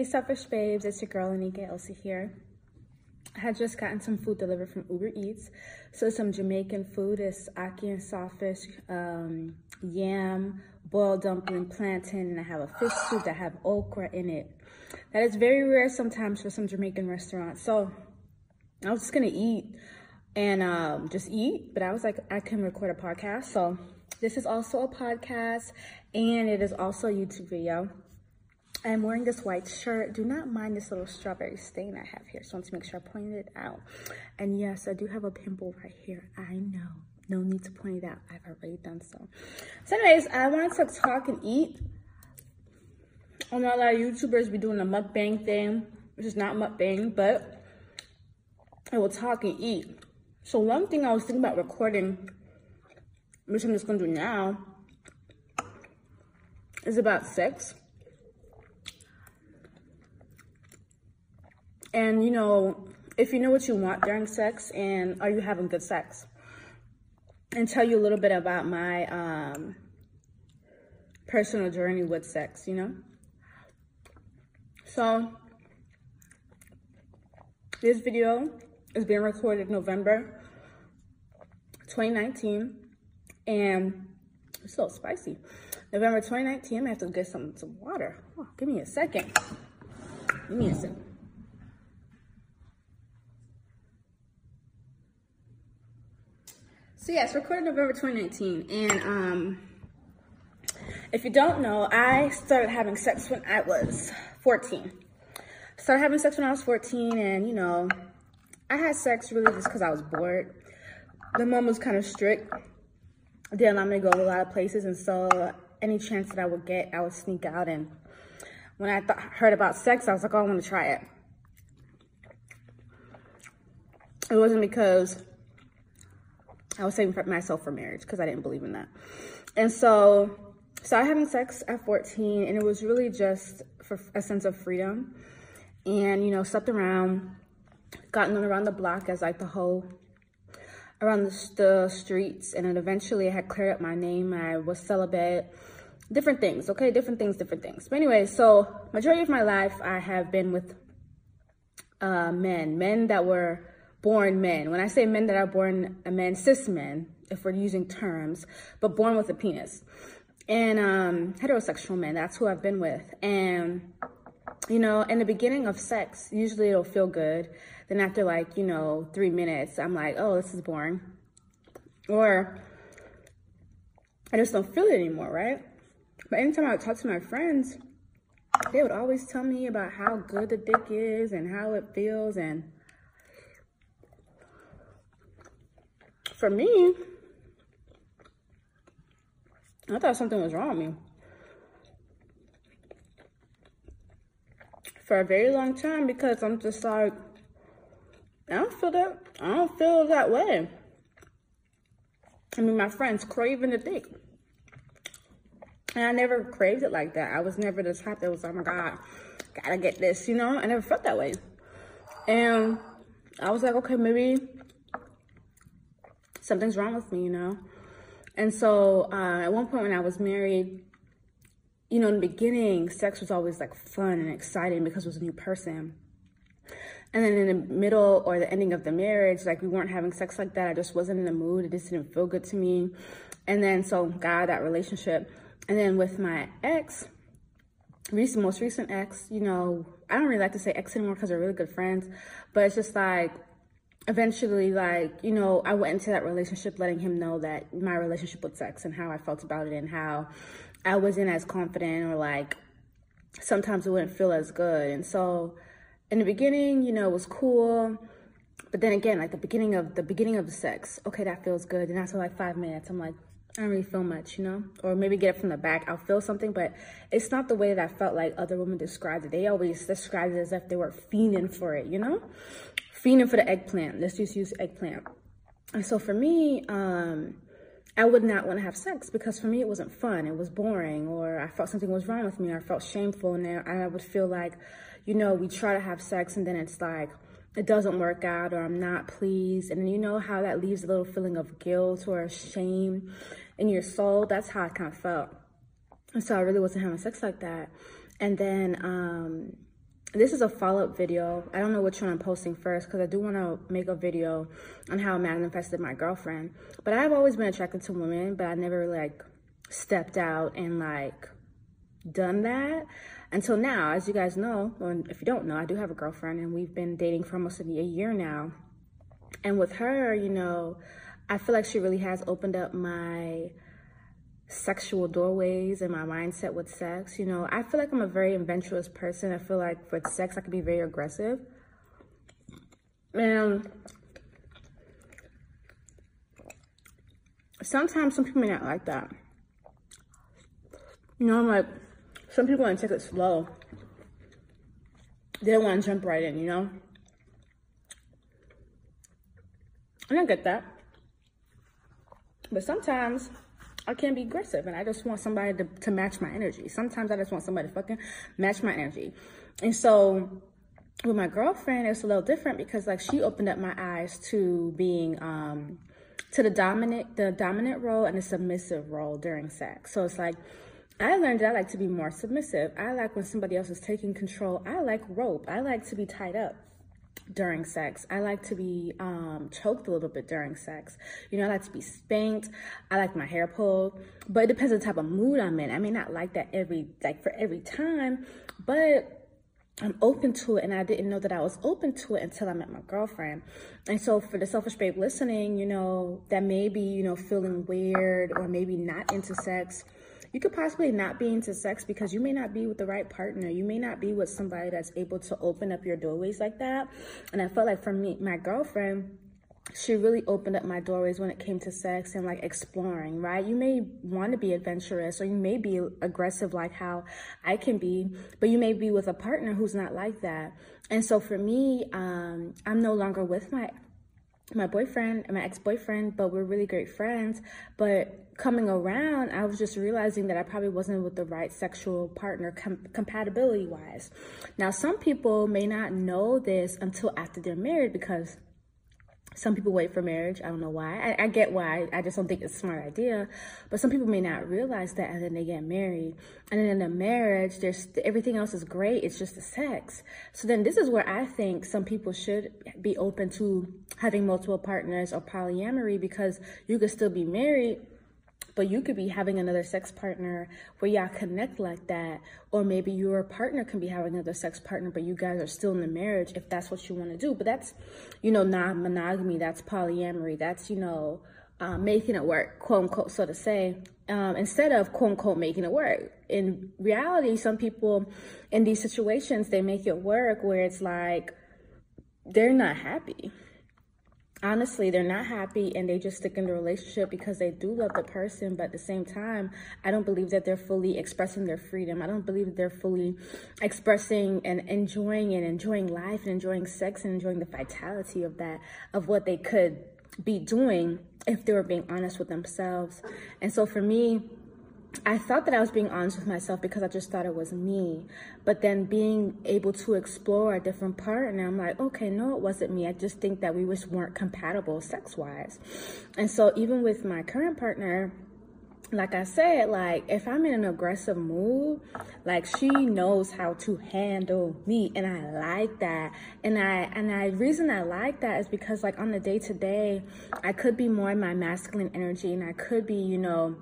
Hey Selfish Babes, it's your girl Anika Elsie here. I had just gotten some food delivered from Uber Eats. So some Jamaican food is ackee and saltfish, um, yam, boiled dumpling, plantain, and I have a fish soup that have okra in it. That is very rare sometimes for some Jamaican restaurants. So I was just gonna eat and um, just eat, but I was like, I can record a podcast. So this is also a podcast and it is also a YouTube video. I'm wearing this white shirt. Do not mind this little strawberry stain I have here. So want to make sure I pointed it out. And yes, I do have a pimple right here. I know. No need to point it out. I've already done so. So anyways, I wanted to talk and eat. I know a lot of YouTubers be doing a mukbang thing, which is not mukbang, but I will talk and eat. So one thing I was thinking about recording, which I'm just going to do now, is about sex. And you know, if you know what you want during sex and are you having good sex? And tell you a little bit about my um, personal journey with sex, you know? So, this video is being recorded November 2019 and it's so spicy. November 2019, I have to get some, some water. Oh, give me a second. Give me a second. So yes, recorded November 2019. And um, if you don't know, I started having sex when I was 14. Started having sex when I was 14 and, you know, I had sex really just because I was bored. The mom was kind of strict. Didn't allow me to go a lot of places. And so any chance that I would get, I would sneak out. And when I heard about sex, I was like, oh, I want to try it. It wasn't because I was saving myself for marriage because I didn't believe in that. And so started having sex at 14 and it was really just for a sense of freedom. And, you know, slept around, gotten around the block as like the whole, around the, the streets. And then eventually I had cleared up my name. I was celibate, different things, okay? Different things, different things. But anyway, so majority of my life I have been with uh, men, men that were born men. When I say men that are born a man, cis men, if we're using terms, but born with a penis. And um, heterosexual men, that's who I've been with. And, you know, in the beginning of sex, usually it'll feel good. Then after like, you know, three minutes, I'm like, oh, this is boring. Or I just don't feel it anymore, right? But anytime I would talk to my friends, they would always tell me about how good the dick is and how it feels and for me, I thought something was wrong with me. For a very long time because I'm just like, I don't feel that, I don't feel that way. I mean, my friends craving the dick. And I never craved it like that. I was never the type that was, oh my God, gotta get this, you know? I never felt that way. And I was like, okay, maybe something's wrong with me, you know? And so uh, at one point when I was married, you know, in the beginning, sex was always like fun and exciting because it was a new person. And then in the middle or the ending of the marriage, like we weren't having sex like that. I just wasn't in the mood. It just didn't feel good to me. And then so God, that relationship. And then with my ex, recent, most recent ex, you know, I don't really like to say ex anymore because we're really good friends, but it's just like eventually, like, you know, I went into that relationship letting him know that my relationship with sex and how I felt about it and how I wasn't as confident or like sometimes it wouldn't feel as good. And so in the beginning, you know, it was cool. But then again, like the beginning of the beginning of the sex, okay, that feels good. And after like five minutes, I'm like, I don't really feel much, you know? Or maybe get it from the back, I'll feel something, but it's not the way that I felt like other women described it. They always described it as if they were fiending for it, you know? Fiending for the eggplant. Let's just use eggplant. And so for me, um, I would not want to have sex because for me it wasn't fun. It was boring, or I felt something was wrong with me, or I felt shameful, and I would feel like, you know, we try to have sex and then it's like, it doesn't work out or I'm not pleased. And you know how that leaves a little feeling of guilt or shame in your soul. That's how I kind of felt. And so I really wasn't having sex like that. And then um, this is a follow-up video. I don't know which one I'm posting first because I do want to make a video on how I manifested my girlfriend. But I've always been attracted to women, but I never like stepped out and like done that until now, as you guys know, or if you don't know, I do have a girlfriend and we've been dating for almost a year now. And with her, you know, I feel like she really has opened up my sexual doorways and my mindset with sex. You know, I feel like I'm a very adventurous person. I feel like with sex, I can be very aggressive. And sometimes some people may not like that. You know, I'm like, some people want to take it slow. They don't want to jump right in, you know? And I get that. But sometimes I can't be aggressive and I just want somebody to, to match my energy. Sometimes I just want somebody to fucking match my energy. And so with my girlfriend, it's a little different because like she opened up my eyes to being um to the dominant the dominant role and the submissive role during sex. So it's like I learned that I like to be more submissive. I like when somebody else is taking control. I like rope. I like to be tied up during sex. I like to be um, choked a little bit during sex. You know, I like to be spanked. I like my hair pulled, but it depends on the type of mood I'm in. I may not like that every, like for every time, but I'm open to it and I didn't know that I was open to it until I met my girlfriend. And so for the selfish babe listening, you know, that may be, you know, feeling weird or maybe not into sex you could possibly not be into sex because you may not be with the right partner. You may not be with somebody that's able to open up your doorways like that. And I felt like for me, my girlfriend, she really opened up my doorways when it came to sex and like exploring, right? You may want to be adventurous or you may be aggressive like how I can be, but you may be with a partner who's not like that. And so for me, um, I'm no longer with my my boyfriend my ex-boyfriend but we're really great friends but coming around i was just realizing that i probably wasn't with the right sexual partner com- compatibility wise now some people may not know this until after they're married because some people wait for marriage. I don't know why. I, I, get why. I just don't think it's a smart idea. But some people may not realize that, and then they get married. And then in the marriage, there's everything else is great. It's just the sex. So then this is where I think some people should be open to having multiple partners or polyamory because you could still be married but you could be having another sex partner where y'all connect like that or maybe your partner can be having another sex partner but you guys are still in the marriage if that's what you want to do. But that's you know not monogamy that's polyamory that's you know uh, making it work quote unquote so to say. Um, instead of quote unquote making it work. In reality some people in these situations they make it work where it's like they're not happy honestly they're not happy and they just stick in the relationship because they do love the person but at the same time i don't believe that they're fully expressing their freedom. I don't believe that they're fully expressing and enjoying and enjoying life and enjoying sex and enjoying the vitality of that of what they could be doing if they were being honest with themselves. And so for me I thought that I was being honest with myself because I just thought it was me. But then being able to explore a different part, and I'm like, okay, no, it wasn't me. I just think that we just weren't compatible sex wise. And so even with my current partner, like I said, like if I'm in an aggressive mood, like she knows how to handle me and I like that. And I and I reason I like that is because like on the day to day, I could be more in my masculine energy and I could be, you know,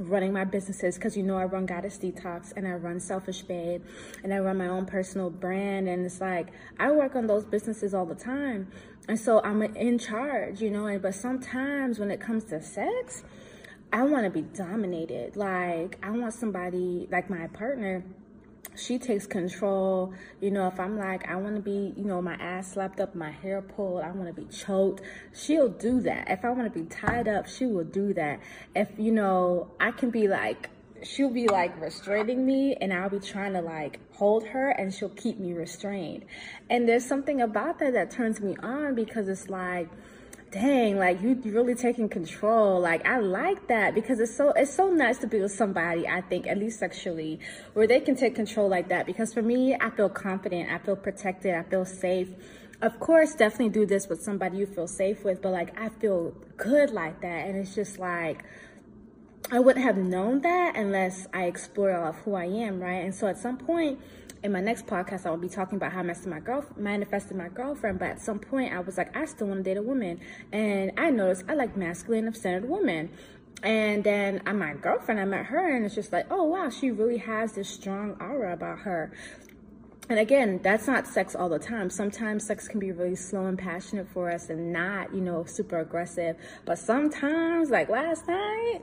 running my businesses because you know I run Goddess Detox and I run Selfish Babe and I run my own personal brand. And it's like I work on those businesses all the time. And so I'm in charge you know and but sometimes when it comes to sex I want to be dominated. Like I want somebody like my partner she takes control. You know, if I'm like, I want to be, you know, my ass slapped up, my hair pulled, I want to be choked, she'll do that. If I want to be tied up, she will do that. If, you know, I can be like, she'll be like restraining me and I'll be trying to like hold her and she'll keep me restrained. And there's something about that that turns me on because it's like, dang, like you really taking control. Like I like that because it's so it's so nice to be with somebody, I think, at least sexually, where they can take control like that. Because for me, I feel confident, I feel protected, I feel safe. Of course, definitely do this with somebody you feel safe with, but like I feel good like that. And it's just like I wouldn't have known that unless I explored all of who I am, right? And so at some point in my next podcast, I will be talking about how I manifested my girl, manifested my girlfriend. But at some point, I was like, I still want to date a woman, and I noticed I like masculine, centered women. And then uh, my girlfriend, I met her, and it's just like, oh wow, she really has this strong aura about her. And again, that's not sex all the time. Sometimes sex can be really slow and passionate for us and not, you know, super aggressive. But sometimes, like last night,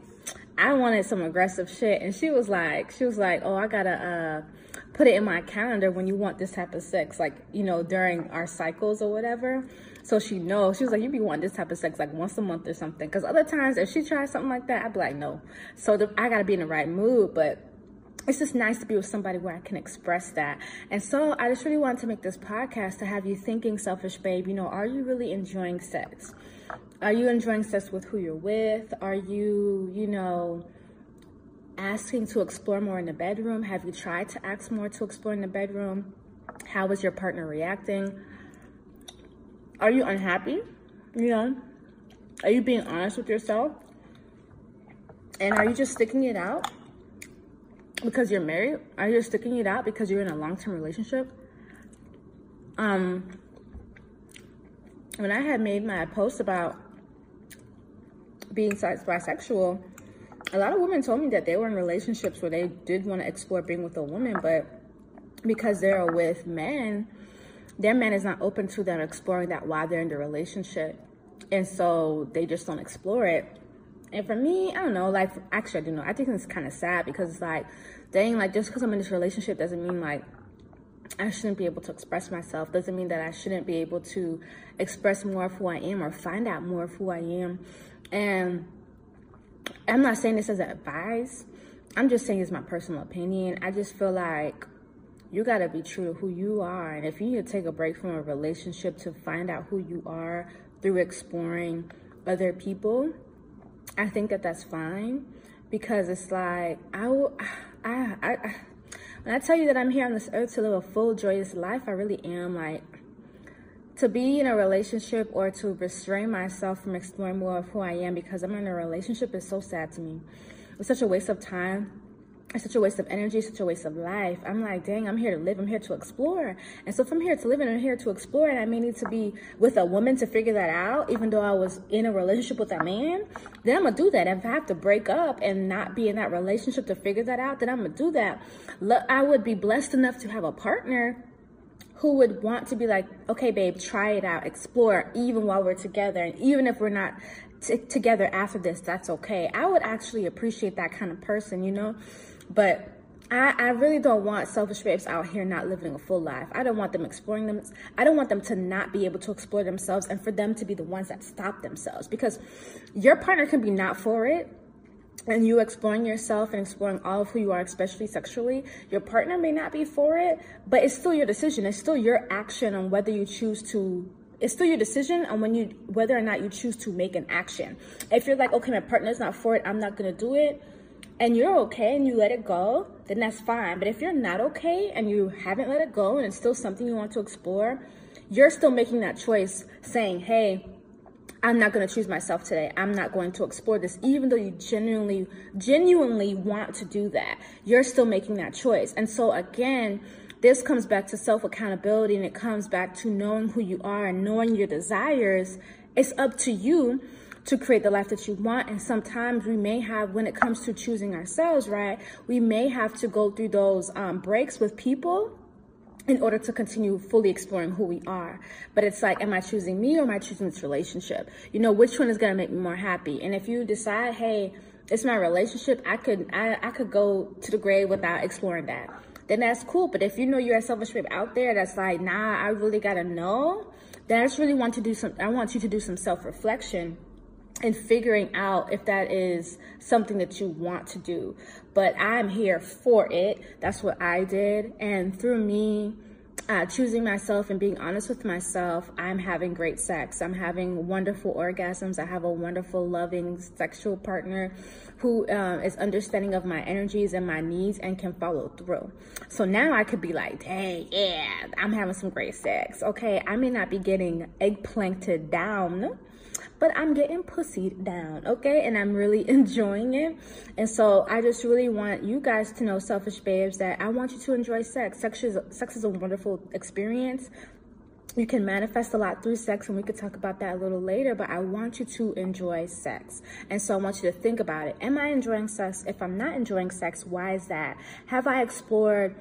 I wanted some aggressive shit. And she was like, she was like, oh, I gotta, uh, put it in my calendar when you want this type of sex, like, you know, during our cycles or whatever. So she knows. She was like, you be wanting this type of sex like once a month or something. Because other times, if she tries something like that, I'd be like, no. So the, I got to be in the right mood. But it's just nice to be with somebody where I can express that. And so I just really wanted to make this podcast to have you thinking, selfish babe, you know, are you really enjoying sex? Are you enjoying sex with who you're with? Are you, you know, asking to explore more in the bedroom? Have you tried to ask more to explore in the bedroom? How is your partner reacting? Are you unhappy? You know, are you being honest with yourself? And are you just sticking it out because you're married? Are you sticking it out because you're in a long-term relationship? Um, when I had made my post about being bisexual, a lot of women told me that they were in relationships where they did want to explore being with a woman, but because they're with men, their man is not open to them exploring that while they're in the relationship. And so they just don't explore it. And for me, I don't know, like, actually, I do know. I think it's kind of sad because it's like, dang, like, just because I'm in this relationship doesn't mean, like, I shouldn't be able to express myself. Doesn't mean that I shouldn't be able to express more of who I am or find out more of who I am. And I'm not saying this as advice. I'm just saying it's my personal opinion. I just feel like you got to be true to who you are. And if you need to take a break from a relationship to find out who you are through exploring other people, I think that that's fine because it's like, I, I, I, I when I tell you that I'm here on this earth to live a full, joyous life, I really am like, to be in a relationship or to restrain myself from exploring more of who I am because I'm in a relationship is so sad to me. It's such a waste of time. It's such a waste of energy, such a waste of life. I'm like, dang, I'm here to live. I'm here to explore. And so if I'm here to live and I'm here to explore and I may need to be with a woman to figure that out, even though I was in a relationship with a man, then I'm going to do that. If I have to break up and not be in that relationship to figure that out, then I'm going to do that. I would be blessed enough to have a partner who would want to be like, okay, babe, try it out, explore, even while we're together. And even if we're not t- together after this, that's okay. I would actually appreciate that kind of person, you know? But I, I really don't want selfish babes out here not living a full life. I don't want them exploring them. I don't want them to not be able to explore themselves and for them to be the ones that stop themselves because your partner can be not for it and you exploring yourself and exploring all of who you are, especially sexually, your partner may not be for it, but it's still your decision. It's still your action on whether you choose to. It's still your decision on when you whether or not you choose to make an action. If you're like, okay, my partner's not for it, I'm not gonna do it and you're okay and you let it go, then that's fine. But if you're not okay and you haven't let it go and it's still something you want to explore, you're still making that choice saying, hey, I'm not going to choose myself today. I'm not going to explore this, even though you genuinely, genuinely want to do that. You're still making that choice. And so again, this comes back to self accountability and it comes back to knowing who you are and knowing your desires. It's up to you to create the life that you want. And sometimes we may have, when it comes to choosing ourselves, right, we may have to go through those um, breaks with people in order to continue fully exploring who we are. But it's like, am I choosing me or am I choosing this relationship? You know, which one is going to make me more happy? And if you decide, hey, it's my relationship, I could, I, I could go to the grave without exploring that. Then that's cool. But if you know you're a selfish babe out there that's like, nah, I really gotta know, then I just really want to do some, I want you to do some self-reflection and figuring out if that is something that you want to do. But I'm here for it. That's what I did. And through me uh, choosing myself and being honest with myself, I'm having great sex. I'm having wonderful orgasms. I have a wonderful, loving sexual partner who um, is understanding of my energies and my needs and can follow through. So now I could be like, hey, yeah, I'm having some great sex. Okay, I may not be getting eggplanted down but I'm getting pussied down, okay? And I'm really enjoying it. And so I just really want you guys to know, selfish babes, that I want you to enjoy sex. Sex is, sex is a wonderful experience. You can manifest a lot through sex, and we could talk about that a little later, but I want you to enjoy sex. And so I want you to think about it. Am I enjoying sex? If I'm not enjoying sex, why is that? Have I explored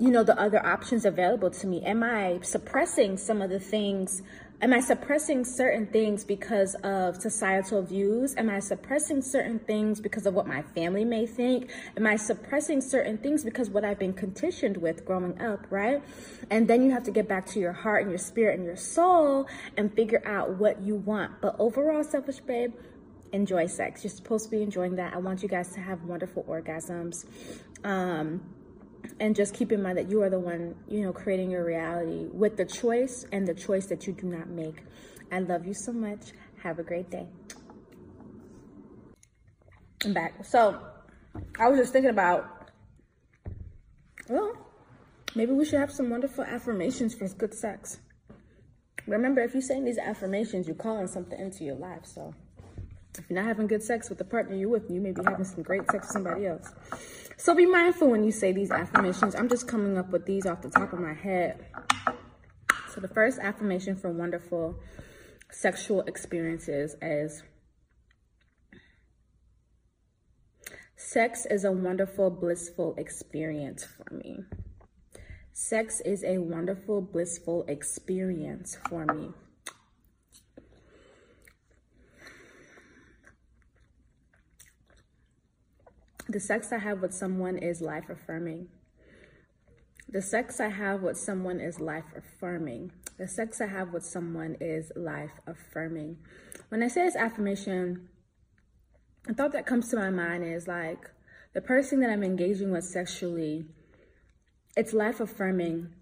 you know the other options available to me am i suppressing some of the things Am I suppressing certain things because of societal views? Am I suppressing certain things because of what my family may think? Am I suppressing certain things because what I've been conditioned with growing up, right? And then you have to get back to your heart and your spirit and your soul and figure out what you want. But overall, selfish babe, enjoy sex. You're supposed to be enjoying that. I want you guys to have wonderful orgasms. Um, and just keep in mind that you are the one, you know, creating your reality with the choice and the choice that you do not make. I love you so much. Have a great day. I'm back. So I was just thinking about, well, maybe we should have some wonderful affirmations for good sex. Remember, if you're saying these affirmations, you're calling something into your life. So if you're not having good sex with the partner you're with, you may be having some great sex with somebody else. So be mindful when you say these affirmations. I'm just coming up with these off the top of my head. So the first affirmation for wonderful sexual experiences is Sex is a wonderful, blissful experience for me. Sex is a wonderful, blissful experience for me. The sex I have with someone is life affirming. The sex I have with someone is life affirming. The sex I have with someone is life affirming. When I say this affirmation, a thought that comes to my mind is like the person that I'm engaging with sexually, it's life affirming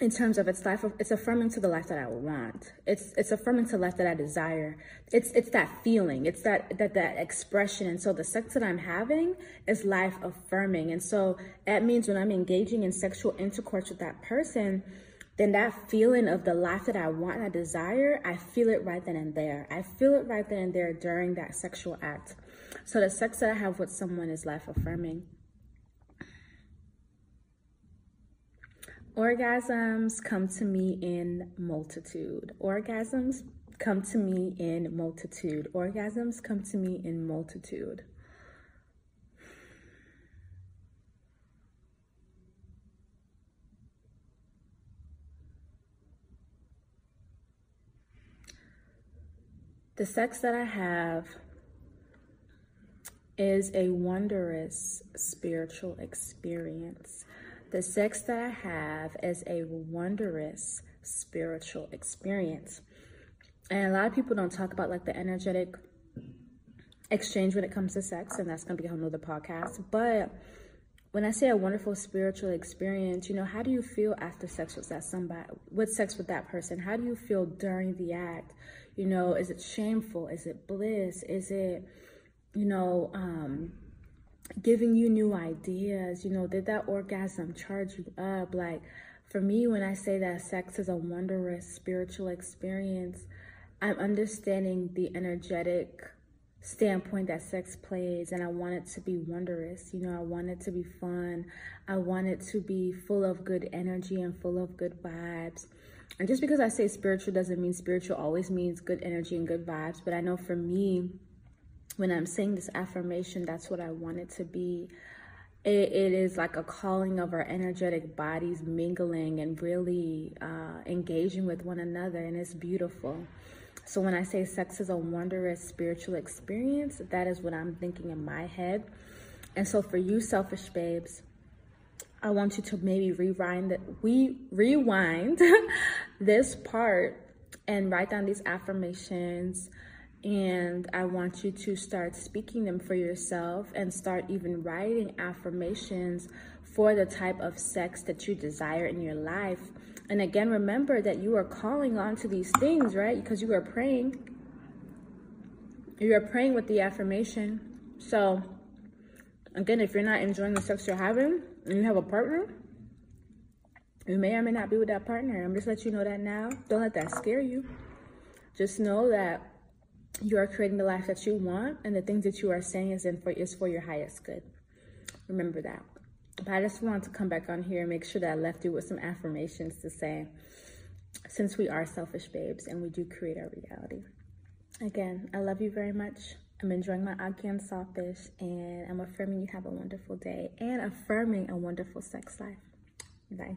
in terms of its life it's affirming to the life that i want. It's it's affirming to life that i desire. It's it's that feeling. It's that that that expression. And so the sex that i'm having is life affirming. And so that means when i'm engaging in sexual intercourse with that person then that feeling of the life that i want and i desire i feel it right then and there. I feel it right then and there during that sexual act. So the sex that i have with someone is life affirming Orgasms come to me in multitude. Orgasms come to me in multitude. Orgasms come to me in multitude. The sex that I have is a wondrous spiritual experience. The sex that I have is a wondrous spiritual experience. And a lot of people don't talk about like the energetic exchange when it comes to sex, and that's gonna be a whole nother podcast. But when I say a wonderful spiritual experience, you know, how do you feel after sex with that somebody with sex with that person? How do you feel during the act? You know, is it shameful? Is it bliss? Is it, you know, um, giving you new ideas? You know, did that orgasm charge you up? Like for me, when I say that sex is a wondrous spiritual experience, I'm understanding the energetic standpoint that sex plays and I want it to be wondrous. You know, I want it to be fun. I want it to be full of good energy and full of good vibes. And just because I say spiritual doesn't mean spiritual always means good energy and good vibes, but I know for me when I'm saying this affirmation, that's what I want it to be. it, it is like a calling of our energetic bodies mingling and really uh, engaging with one another, and it's beautiful. So when I say sex is a wondrous spiritual experience, that is what I'm thinking in my head. And so for you selfish babes, I want you to maybe rewind that we rewind this part and write down these affirmations and I want you to start speaking them for yourself and start even writing affirmations for the type of sex that you desire in your life and again, remember that you are calling on to these things, right? Because you are praying. You are praying with the affirmation. So, again, if you're not enjoying the sex you're having and you have a partner, you may or may not be with that partner. I'm just letting you know that now. Don't let that scare you. Just know that you are creating the life that you want, and the things that you are saying is in for is for your highest good. Remember that. But I just wanted to come back on here and make sure that I left you with some affirmations to say, since we are selfish babes and we do create our reality. Again, I love you very much. I'm enjoying my Agian Saltfish and I'm affirming you have a wonderful day and affirming a wonderful sex life. Bye.